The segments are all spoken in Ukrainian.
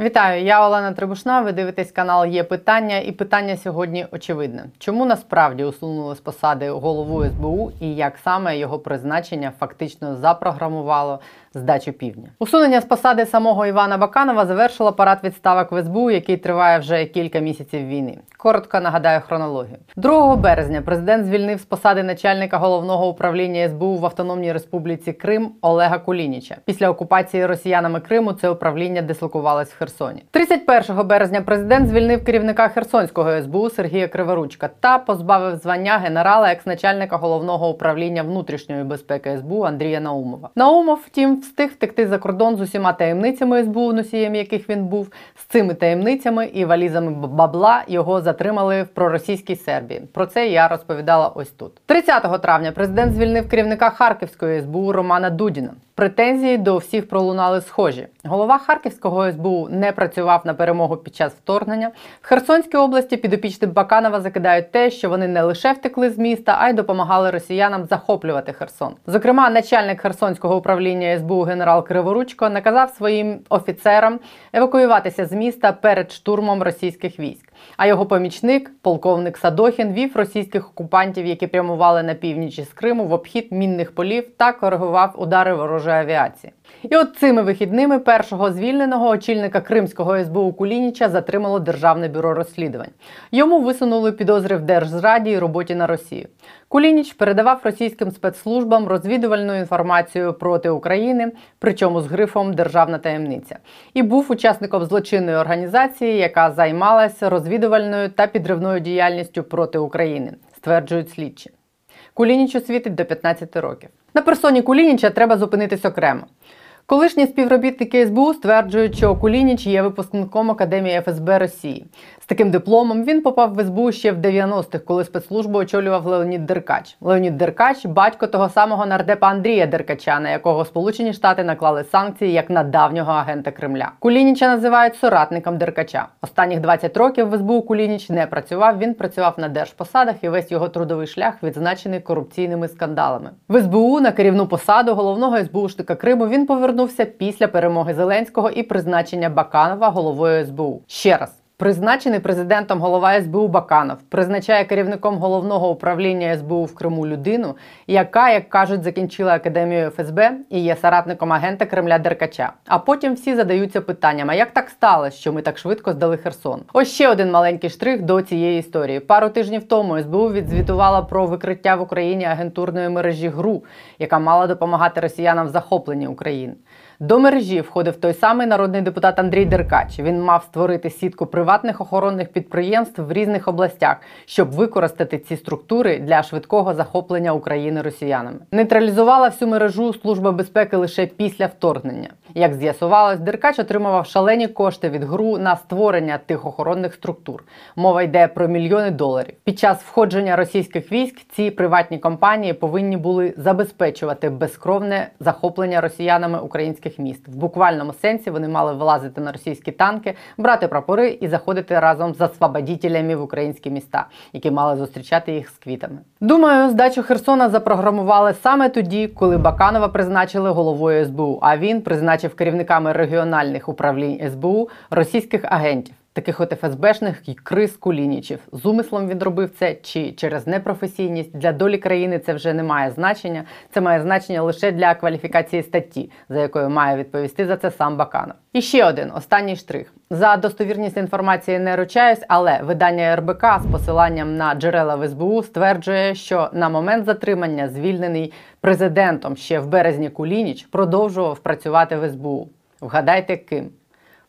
Вітаю, я Олена Трибушна. Ви дивитесь канал Є питання, і питання сьогодні очевидне. Чому насправді усунули з посади голову СБУ і як саме його призначення фактично запрограмувало здачу півдня? Усунення з посади самого Івана Баканова завершило парад відставок в СБУ, який триває вже кілька місяців війни. Коротко нагадаю хронологію. 2 березня президент звільнив з посади начальника головного управління СБУ в Автономній Республіці Крим Олега Кулініча. Після окупації росіянами Криму це управління дислокувалось в Херсоні. 31 березня президент звільнив керівника Херсонського СБУ Сергія Криворучка та позбавив звання генерала екс-начальника головного управління внутрішньої безпеки СБУ Андрія Наумова. Наумов, втім, встиг втекти за кордон з усіма таємницями СБУ, носієм яких він був. З цими таємницями і валізами бабла його затримали в проросійській Сербії. Про це я розповідала ось тут. 30 травня президент звільнив керівника Харківської СБУ Романа Дудіна. Претензії до всіх пролунали схожі. Голова Харківського СБУ не працював на перемогу під час вторгнення. В Херсонській області підопічним Баканова закидають те, що вони не лише втекли з міста, а й допомагали росіянам захоплювати Херсон. Зокрема, начальник Херсонського управління СБУ генерал Криворучко наказав своїм офіцерам евакуюватися з міста перед штурмом російських військ. А його помічник, полковник Садохін, вів російських окупантів, які прямували на північ із Криму в обхід мінних полів та коригував удари ворожої авіації. І от цими вихідними першого звільненого очільника Кримського СБУ Кулініча затримало Державне бюро розслідувань. Йому висунули підозри в держзраді і роботі на Росію. Кулініч передавав російським спецслужбам розвідувальну інформацію проти України, причому з грифом Державна таємниця, і був учасником злочинної організації, яка займалася розвідувальною та підривною діяльністю проти України, стверджують слідчі. Кулінічу світить до 15 років. На персоні Кулініча треба зупинитись окремо. Колишні співробітники СБУ стверджують, що Кулініч є випускником Академії ФСБ Росії. Таким дипломом він попав в СБУ ще в 90-х, коли спецслужбу очолював Леонід Деркач. Леонід Деркач батько того самого нардепа Андрія Деркача, на якого Сполучені Штати наклали санкції як на давнього агента Кремля. Кулініча називають соратником Деркача. Останніх 20 років в СБУ Кулініч не працював. Він працював на держпосадах і весь його трудовий шлях відзначений корупційними скандалами. В СБУ на керівну посаду головного СБУшника Криму він повернувся після перемоги Зеленського і призначення Баканова головою СБУ. Ще раз. Призначений президентом голова СБУ Баканов призначає керівником головного управління СБУ в Криму людину, яка, як кажуть, закінчила академію ФСБ і є соратником агента Кремля Деркача. А потім всі задаються питанням: а як так сталося, що ми так швидко здали Херсон? Ось ще один маленький штрих до цієї історії. Пару тижнів тому СБУ відзвітувала про викриття в Україні агентурної мережі ГРУ, яка мала допомагати росіянам в захопленні України. До мережі входив той самий народний депутат Андрій Деркач. Він мав створити сітку приватних охоронних підприємств в різних областях, щоб використати ці структури для швидкого захоплення України росіянами. Нейтралізувала всю мережу служба безпеки лише після вторгнення. Як з'ясувалось, Деркач отримував шалені кошти від ГРУ на створення тих охоронних структур. Мова йде про мільйони доларів. Під час входження російських військ ці приватні компанії повинні були забезпечувати безкровне захоплення росіянами українських міст. В буквальному сенсі вони мали вилазити на російські танки, брати прапори і заходити разом з освободітелями в українські міста, які мали зустрічати їх з квітами. Думаю, здачу Херсона запрограмували саме тоді, коли Баканова призначили головою СБУ. А він призначив керівниками регіональних управлінь СБУ російських агентів. Таких от ФСБшних криз Кулінічів. З умислом він робив це чи через непрофесійність для долі країни це вже не має значення. Це має значення лише для кваліфікації статті, за якою має відповісти за це сам Баканов. І ще один останній штрих. За достовірність інформації не ручаюсь, але видання РБК з посиланням на джерела в СБУ стверджує, що на момент затримання звільнений президентом ще в березні Кулініч продовжував працювати в СБУ. Вгадайте ким?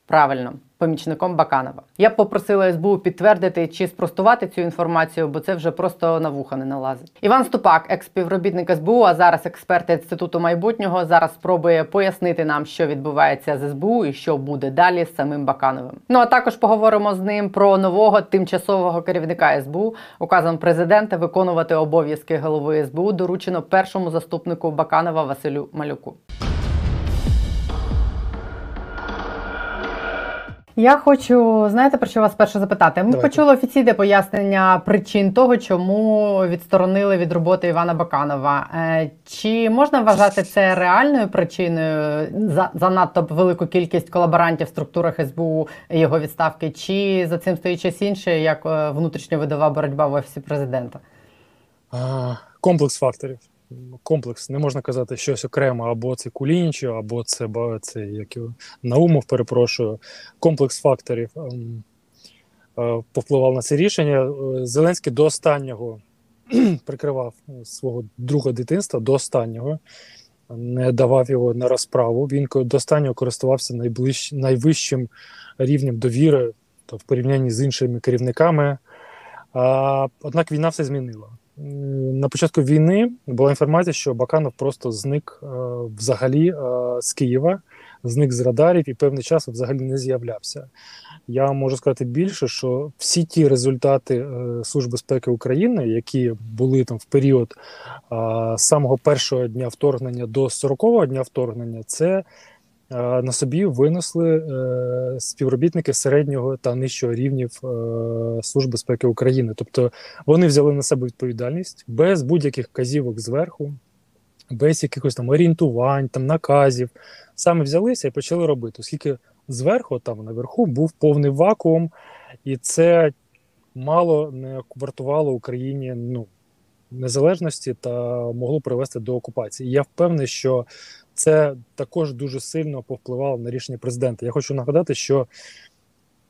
Правильно помічником Баканова. Я б попросила СБУ підтвердити чи спростувати цю інформацію, бо це вже просто на вуха не налазить. Іван Ступак, екс-співробітник СБУ, а зараз експерт інституту майбутнього, зараз спробує пояснити нам, що відбувається з СБУ і що буде далі з самим Бакановим. Ну а також поговоримо з ним про нового тимчасового керівника СБУ. Указом президента виконувати обов'язки голови СБУ доручено першому заступнику Баканова Василю Малюку. Я хочу, знаєте, про що вас перше запитати? Ми Давайте. почули офіційне пояснення причин того, чому відсторонили від роботи Івана Баканова. Е, Чи можна вважати це реальною причиною за занадто велику кількість колаборантів в структурах СБУ його відставки? Чи за цим стоїть щось інше, як е, внутрішньовидова боротьба в офісі президента? Комплекс факторів. Комплекс. Не можна казати щось окремо, або це Кулінічо, або це, це як його, Наумов, перепрошую. Комплекс факторів ем, е, повпливав на це рішення. Е, Зеленський до останнього прикривав е, свого друга дитинства, до останнього. Не давав його на розправу. Він до останнього користувався найближ... найвищим рівнем довіри та в порівнянні з іншими керівниками. А, однак війна все змінила. На початку війни була інформація, що Баканов просто зник е, взагалі е, з Києва, зник з радарів і певний час взагалі не з'являвся. Я можу сказати більше, що всі ті результати е, Служби безпеки України, які були там в період з самого першого дня вторгнення до 40-го дня вторгнення, це на собі винесли е, співробітники середнього та нижчого рівнів е, Служби безпеки України. Тобто вони взяли на себе відповідальність без будь-яких вказівок зверху, без якихось там орієнтувань, там наказів. Саме взялися і почали робити, оскільки зверху, там наверху, був повний вакуум, і це мало не вартувало Україні ну, незалежності та могло привести до окупації. Я впевнений, що це також дуже сильно повпливало на рішення президента. Я хочу нагадати, що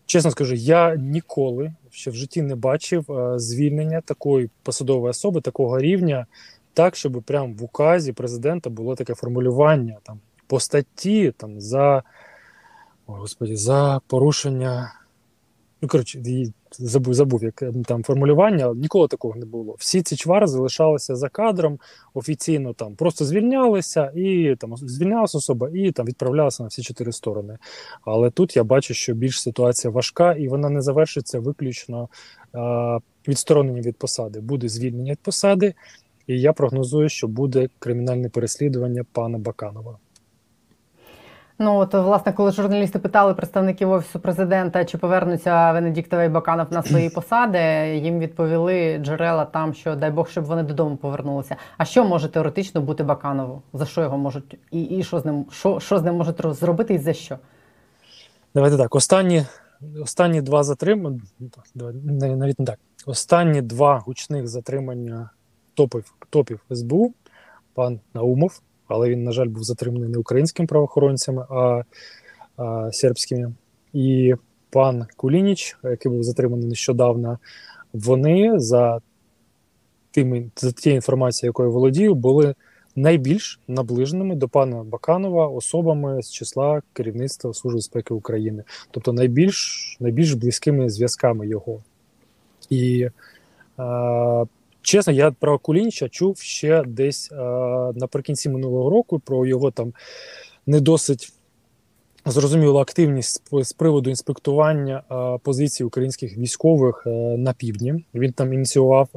чесно скажу, я ніколи ще в житті не бачив е, звільнення такої посадової особи, такого рівня, так, щоб прямо в указі президента було таке формулювання там по статті там за о, господі, за порушення. Ну, коротше, забув, забув, як там формулювання, ніколи такого не було. Всі ці чвари залишалися за кадром, офіційно там просто звільнялися, і там звільнялася особа, і там відправлялася на всі чотири сторони. Але тут я бачу, що більш ситуація важка, і вона не завершиться виключно е, відстороненням від посади. Буде звільнення від посади, і я прогнозую, що буде кримінальне переслідування пана Баканова. Ну от власне, коли журналісти питали представників офісу президента, чи повернуться Венедіктова і Баканов на свої посади, їм відповіли джерела там, що дай Бог, щоб вони додому повернулися. А що може теоретично бути Баканову? За що його можуть і, і що з ним що, що з ним можуть зробити, і за що? Давайте так. Останні, останні два затримання, навіть не так. Останні два гучних затримання топів, топів СБУ, пан Наумов, але він, на жаль, був затриманий не українськими правоохоронцями, а, а сербськими. І пан Кулініч, який був затриманий нещодавно, вони за тими, за тією інформацією, якою володію, були найбільш наближеними до пана Баканова особами з числа керівництва Служби безпеки України, тобто найбільш найбільш близькими зв'язками його. І е, чесно, я про Кулініча чув ще десь е, наприкінці минулого року про його там не досить. Зрозуміло, активність з- приводу інспектування е, позицій українських військових е, на півдні. Він там ініціював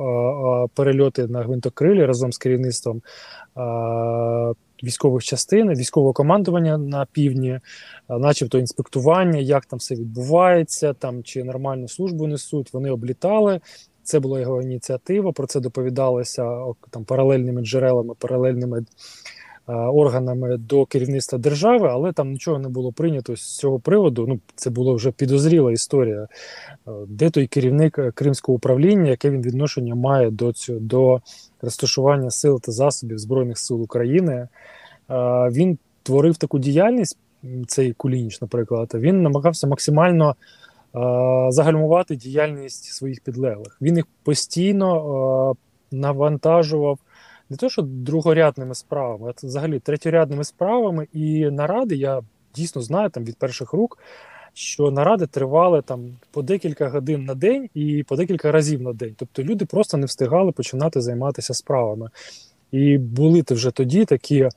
перельоти на гвинтокрилі разом з керівництвом військових частин, військового командування на півдні, начебто інспектування, як там все відбувається, там чи нормальну службу несуть. Вони облітали. Це була його ініціатива. Про це доповідалося там паралельними джерелами, паралельними е, органами до керівництва держави, але там нічого не було прийнято з цього приводу. Ну, це була вже підозріла історія. Е, Де той керівник е, кримського управління, яке він відношення має до цього до розташування сил та засобів Збройних сил України? Е, Він творив таку діяльність, цей Кулініч, наприклад. Він намагався максимально загальмувати діяльність своїх підлеглих. Він їх постійно е, навантажував не то, що другорядними справами, а взагалі третьорядними справами. І наради я дійсно знаю там від перших рук, що наради тривали там по декілька годин на день і по декілька разів на день. Тобто люди просто не встигали починати займатися справами. І були вже тоді такі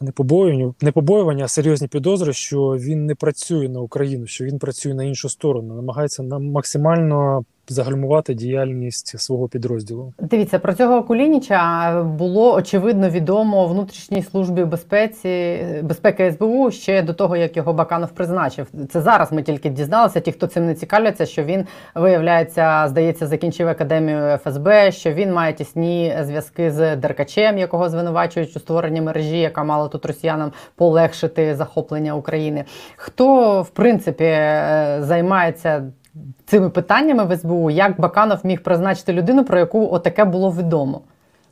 не побоювання, не побоювання, а серйозні підозри, що він не працює на Україну, що він працює на іншу сторону, намагається нам максимально загальмувати діяльність свого підрозділу. Дивіться про цього Кулініча було очевидно відомо внутрішній службі безпеці безпеки СБУ ще до того, як його Баканов призначив. Це зараз ми тільки дізналися. Ті, хто цим не цікавляться, що він виявляється, здається, закінчив академію ФСБ, що він має тісні зв'язки з Деркачем, якого звинувачують у створенні мережі, яка мала тут росіянам полегшити захоплення України. Хто в принципі е, займається? Цими питаннями в СБУ, як Баканов міг призначити людину, про яку отаке було відомо?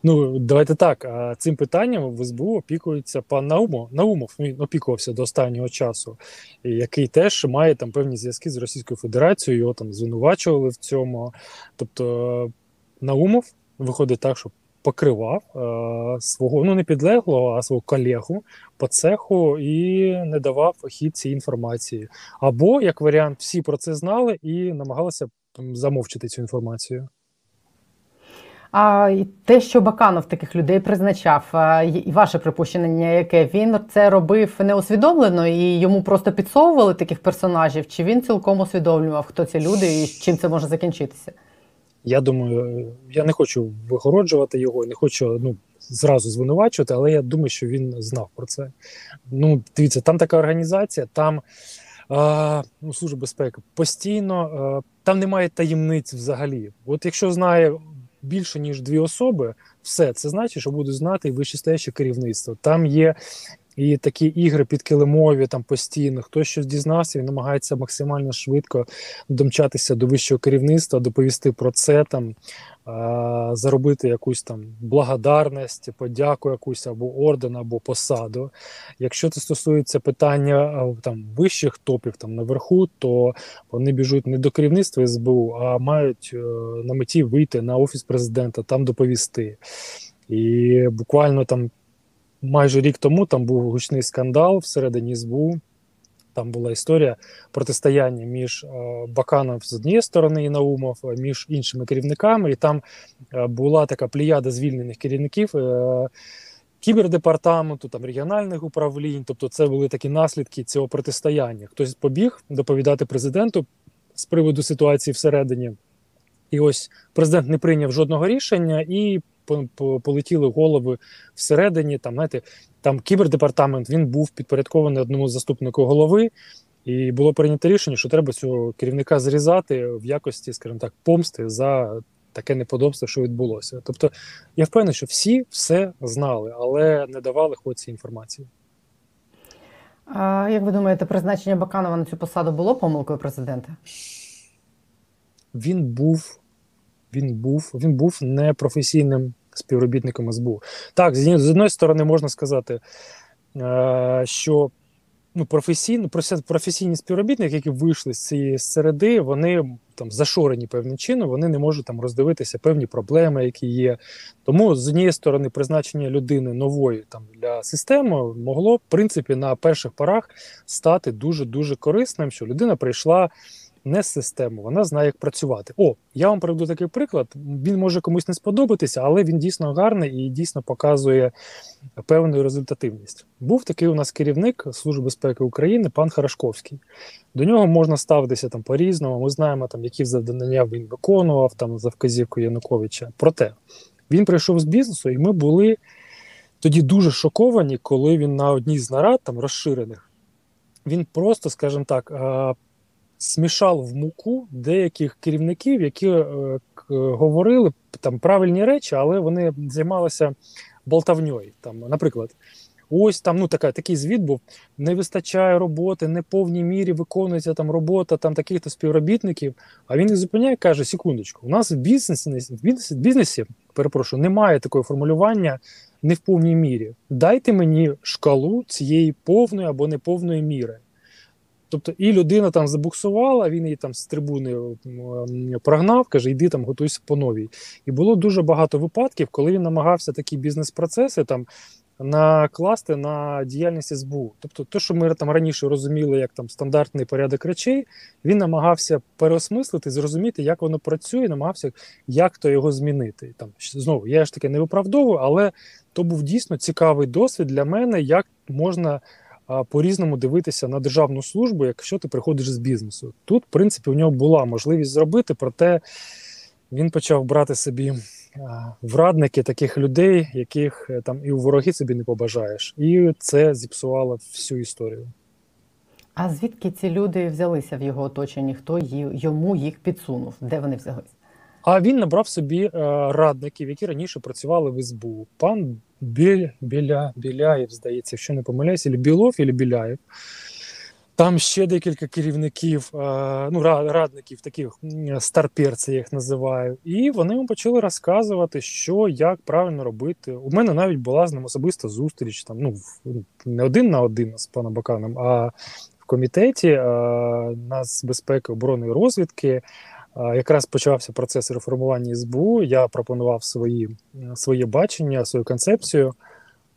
Ну, давайте так. Цим питанням в СБУ опікується пан Наумов. Наумов він опікувався до останнього часу, який теж має там певні зв'язки з Російською Федерацією. Його там звинувачували в цьому. Тобто Наумов виходить так, що покривав е, свого ну не підлеглого, а свого колегу по цеху і не давав хід цій інформації. Або як варіант, всі про це знали і намагалися замовчити цю інформацію. А те, що Баканов таких людей призначав, і ваше припущення, яке він це робив неусвідомлено і йому просто підсовували таких персонажів, чи він цілком усвідомлював, хто ці люди і чим це може закінчитися? Я думаю, я не хочу вигороджувати його, не хочу ну, зразу звинувачувати, але я думаю, що він знав про це. Ну, дивіться, там така організація, там а, ну, Служба безпеки постійно, а, там немає таємниць взагалі. От якщо знає більше ніж дві особи, все це значить, що буде знати і вищестояще керівництво. Там є і такі ігри підкилимові там постійно. Хтось щось дізнався, він намагається максимально швидко домчатися до вищого керівництва, доповісти про це там. Заробити якусь там благодарність, подяку якусь або орден, або посаду. Якщо це стосується питання там вищих топів там наверху, то вони біжуть не до керівництва СБУ, а мають е, на меті вийти на офіс президента, там доповісти. І буквально там майже рік тому там був гучний скандал всередині СБУ. Там була історія протистояння між е, Баканов з однієї сторони і Наумов, е, між іншими керівниками, і там е, була така пліяда звільнених керівників кібердепартаменту, там регіональних управлінь. Тобто, це були такі наслідки цього протистояння. Хтось побіг доповідати президенту з приводу ситуації всередині. І ось президент не прийняв жодного рішення і полетіли голови всередині. Там знаєте, там кібердепартамент він був підпорядкований одному заступнику голови, і було прийнято рішення, що треба цього керівника зрізати в якості, скажімо так, помсти за таке неподобство, що відбулося. Тобто я впевнений, що всі все знали, але не давали ход цій інформації. А Як ви думаєте, призначення Баканова на цю посаду було помилкою президента? Він був він був він був непрофесійним співробітником СБУ. Так, з одної сторони, можна сказати, е, що ну, професійно, професійні співробітники, які вийшли з цієї середи, вони там зашорені певним чином, вони не можуть там роздивитися певні проблеми, які є. Тому з однієї сторони, призначення людини нової там для системи могло в принципі на перших порах стати дуже дуже корисним, що людина прийшла не систему, вона знає, як працювати. О, я вам приведу такий приклад. Він може комусь не сподобатися, але він дійсно гарний і дійсно показує певну результативність. Був такий у нас керівник Служби безпеки України, пан Харашковський. До нього можна ставитися там по-різному. Ми знаємо, там, які завдання він виконував там за вказівкою Януковича. Проте він прийшов з бізнесу, і ми були тоді дуже шоковані, коли він на одній з нарад там розширених. Він просто, скажімо так, смішав в муку деяких керівників, які е, говорили там правильні речі, але вони займалися болтавньою. Там, Наприклад, ось там ну така такий звіт був: не вистачає роботи, не повній мірі виконується там робота там таких-то співробітників. А він їх зупиняє, каже: секундочку, у нас в бізнесі в бізнесі, в бізнесі перепрошую, немає такого формулювання. Не в повній мірі. Дайте мені шкалу цієї повної або неповної міри. Тобто і людина там забуксувала, він її там з трибуни прогнав, каже, йди там, готуйся по новій. І було дуже багато випадків, коли він намагався такі бізнес-процеси там накласти на діяльність СБУ. Тобто, те, що ми там раніше розуміли, як там стандартний порядок речей, він намагався переосмислити, зрозуміти, як воно працює, намагався як то його змінити. Там знову я ж таки не виправдовую, але то був дійсно цікавий досвід для мене, як можна по-різному дивитися на державну службу, якщо ти приходиш з бізнесу. Тут, в принципі, у нього була можливість зробити, проте він почав брати собі а, в радники таких людей, яких е, там і у вороги собі не побажаєш, і це зіпсувало всю історію. А звідки ці люди взялися в його оточенні? Хто йому їх підсунув? Де вони взялись? А він набрав собі е, радників, які раніше працювали в СБУ. Пан Біль, Біля, Біляєв, здається, якщо не помиляюся, Білов, або Біляєв. Там ще декілька керівників, е, ну, радників, таких старперців, я їх називаю. І вони йому почали розказувати, що як правильно робити. У мене навіть була з ним особиста зустріч, там, ну, не один на один з паном Баканом, а в комітеті е, нас безпеки оборони і розвідки. Якраз почався процес реформування СБУ. Я пропонував свої, своє бачення, свою концепцію.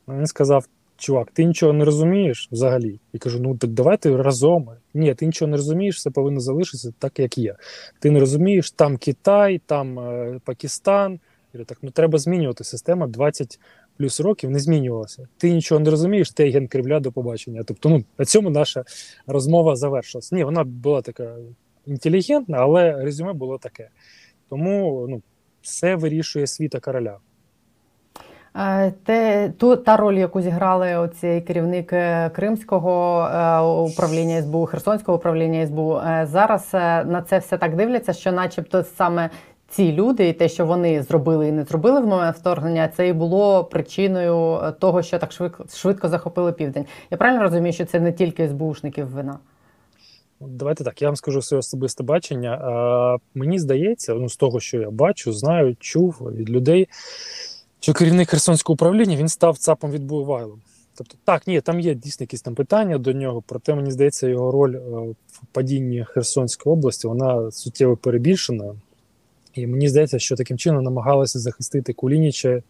Він сказав: чувак, ти нічого не розумієш взагалі. І кажу: ну так давайте разом. Ні, ти нічого не розумієш, все повинно залишитися так, як є. Ти не розумієш, там Китай, там е, Пакистан. Я так, ну треба змінювати. Система 20 плюс років не змінювалася. Ти нічого не розумієш, ти агент Кремля до побачення. Тобто, ну на цьому наша розмова завершилась. Ні, вона була така інтелігентна, але резюме було таке. Тому ну, все вирішує світа короля. Е, Те, ту, та роль, яку зіграли оцей керівник Кримського е, управління СБУ, Херсонського управління СБУ, е, зараз на це все так дивляться, що, начебто, саме ці люди і те, що вони зробили і не зробили в момент вторгнення, це і було причиною того, що так швидко, швидко захопили південь. Я правильно розумію, що це не тільки СБУшників вина? Давайте так, я вам скажу своє особисте бачення. А, мені здається, ну з того, що я бачу, знаю, чув від людей, що керівник Херсонського управління він став ЦАПом від Буйвайлом. Тобто, так, ні, там є дійсно якісь там питання до нього, проте мені здається, його роль е, в падінні Херсонської області вона суттєво перебільшена. І мені здається, що таким чином намагалися захистити Кулініча,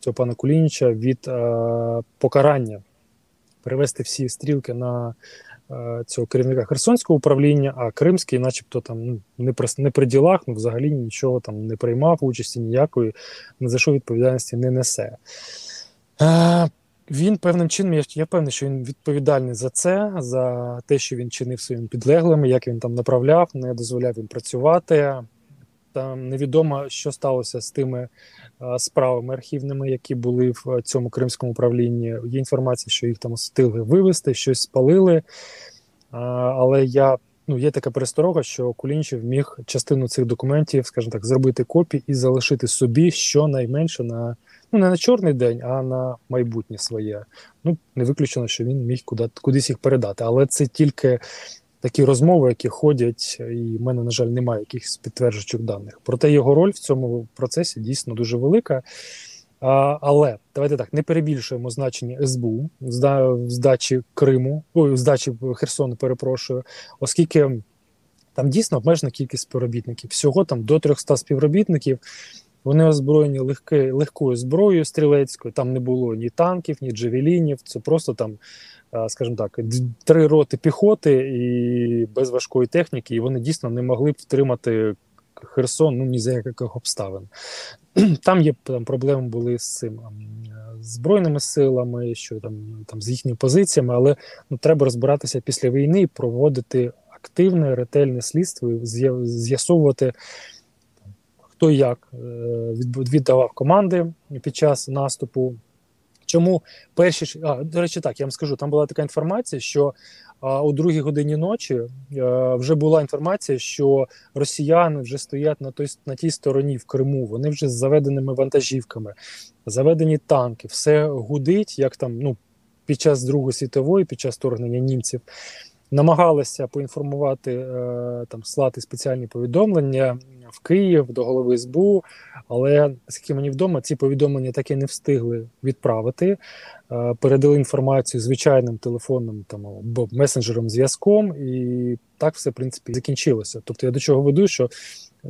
цього пана Кулініча від е, покарання, перевести всі стрілки на цього керівника Херсонського управління, а Кримський, начебто, там ну, не при, не при ділах, ну взагалі нічого там не приймав участі ніякої, не за що відповідальності не несе. А, він певним чином, я, я певний, що він відповідальний за це, за те, що він чинив своїм підлеглими, як він там направляв, не дозволяв їм працювати. Там невідомо, що сталося з тими справами архівними, які були в цьому кримському управлінні. Є інформація, що їх там встигли вивезти, щось спалили. Але я ну є така пересторога, що Кулінчев міг частину цих документів, скажімо так, зробити копії і залишити собі щонайменше на ну не на чорний день, а на майбутнє своє. Ну не виключено, що він міг куди, кудись їх передати, але це тільки такі розмови, які ходять, і в мене, на жаль, немає якихось підтверджуючих даних. Проте його роль в цьому процесі дійсно дуже велика. А, але давайте так не перебільшуємо значення СБУ в здачі Криму, ой, в здачі Херсону, перепрошую, оскільки там дійсно обмежена кількість співробітників. Всього там до 300 співробітників. Вони озброєні легкою зброєю стрілецькою. Там не було ні танків, ні джевелінів. Це просто там, скажімо так, три роти піхоти і без важкої техніки. І вони дійсно не могли б втримати Херсон ну ні за яких обставин. Там є там проблеми були з цим збройними силами, що там там з їхніми позиціями, але ну треба розбиратися після війни і проводити активне ретельне слідство, і з'ясовувати хто як віддавав команди під час наступу. Чому перші а, до речі, так я вам скажу, там була така інформація, що а, у другій годині ночі а, вже була інформація, що росіяни вже стоять на той на тій стороні в Криму. Вони вже з заведеними вантажівками, заведені танки, все гудить, як там ну під час Другої світової, під час вторгнення німців. Намагалися поінформувати е, там слати спеціальні повідомлення в Київ до голови СБУ, але наскільки мені вдома, ці повідомлення таки не встигли відправити. Е, передали інформацію звичайним телефонним там або месенджером зв'язком, і так все в принципі закінчилося. Тобто я до чого веду, що е,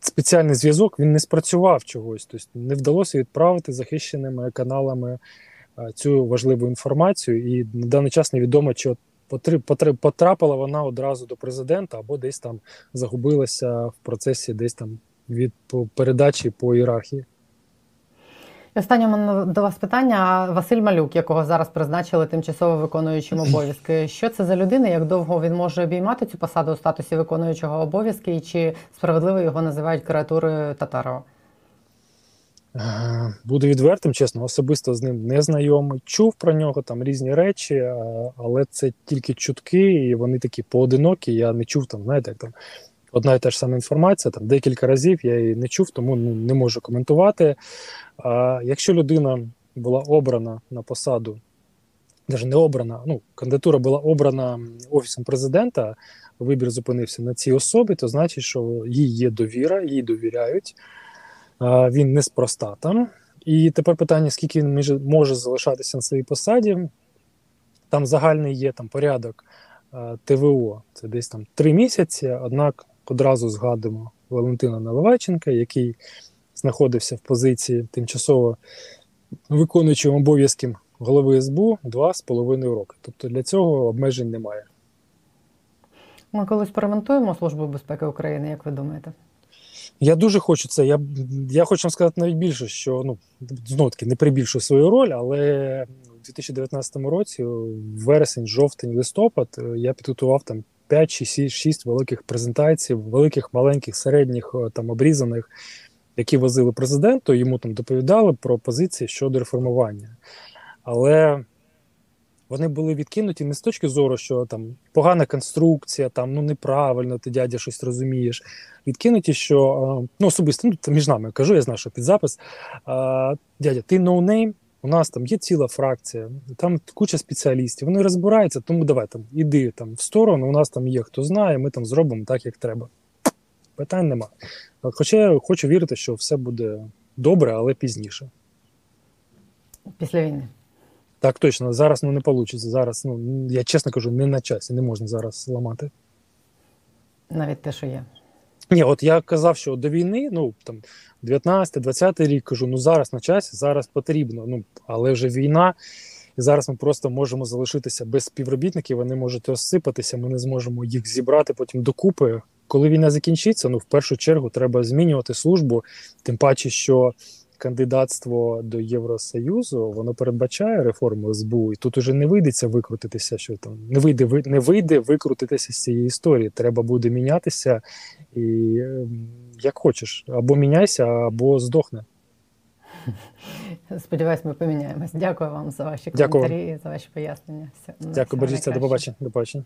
спеціальний зв'язок він не спрацював чогось, тобто не вдалося відправити захищеними каналами цю важливу інформацію, і на даний час невідомо, чи потрапила вона одразу до президента або десь там загубилася в процесі десь там від передачі по ієрархії. Останнє мене до вас питання. Василь Малюк, якого зараз призначили тимчасово виконуючим обов'язки. Що це за людина? Як довго він може обіймати цю посаду у статусі виконуючого обов'язки? І чи справедливо його називають креатурою Татарова? Е, Буду відвертим, чесно, особисто з ним не знайомий. Чув про нього там різні речі, е, але це тільки чутки, і вони такі поодинокі. Я не чув там, знаєте, як там одна і та ж сама інформація, там декілька разів я її не чув, тому ну, не можу коментувати. А якщо людина була обрана на посаду, навіть не обрана, ну, кандидатура була обрана офісом президента, вибір зупинився на цій особі, то значить, що їй є довіра, їй довіряють. Він неспроста там. І тепер питання: скільки він може залишатися на своїй посаді? Там загальний є там порядок ТВО. Це десь там три місяці. Однак одразу згадуємо Валентина Наливайченка, який знаходився в позиції тимчасово виконуючим обов'язки голови СБУ два з половиною роки. Тобто для цього обмежень немає. Ми колись перемонтуємо Службу безпеки України, як ви думаєте? Я дуже хочу це. Я, я хочу вам сказати навіть більше, що ну знову таки не прибільшую свою роль, але у 2019 році, вересень, жовтень, листопад, е, я підготував там 5 чи 6 великих презентацій, великих, маленьких, середніх, е, там обрізаних, які возили президенту. Йому там доповідали про позиції щодо реформування. Але вони були відкинуті не з точки зору, що там погана конструкція, там ну неправильно, ти дядя щось розумієш. Відкинуті, що е, ну особисто ну, між нами кажу, я знаю, що під запис. Дядя, ти no name, у нас там є ціла фракція, там куча спеціалістів, вони розбираються, тому давай там іди там в сторону. У нас там є хто знає, ми там зробимо так, як треба. Питань нема. Хоча я хочу вірити, що все буде добре, але пізніше. Після війни. Так, точно, зараз ну не вийде. Зараз, ну я чесно кажу, не на часі, не можна зараз ламати. Навіть те, що є. Ні, от я казав, що до війни, ну там 19-20 рік кажу, ну зараз на часі, зараз потрібно. Ну але вже війна, і зараз ми просто можемо залишитися без співробітників. Вони можуть розсипатися. Ми не зможемо їх зібрати потім докупи. Коли війна закінчиться, ну в першу чергу треба змінювати службу, тим паче, що кандидатство до Євросоюзу воно передбачає реформу СБУ, і тут уже не вийдеться викрутитися, що там не вийде не вийде викрутитися з цієї історії. Треба буде мінятися і ем, як хочеш, або міняйся, або здохне. Сподіваюсь, ми поміняємось. Дякую вам за ваші Дякую. коментарі і за ваші пояснення. Все, Дякую, бережіться, до побачення. До побачення.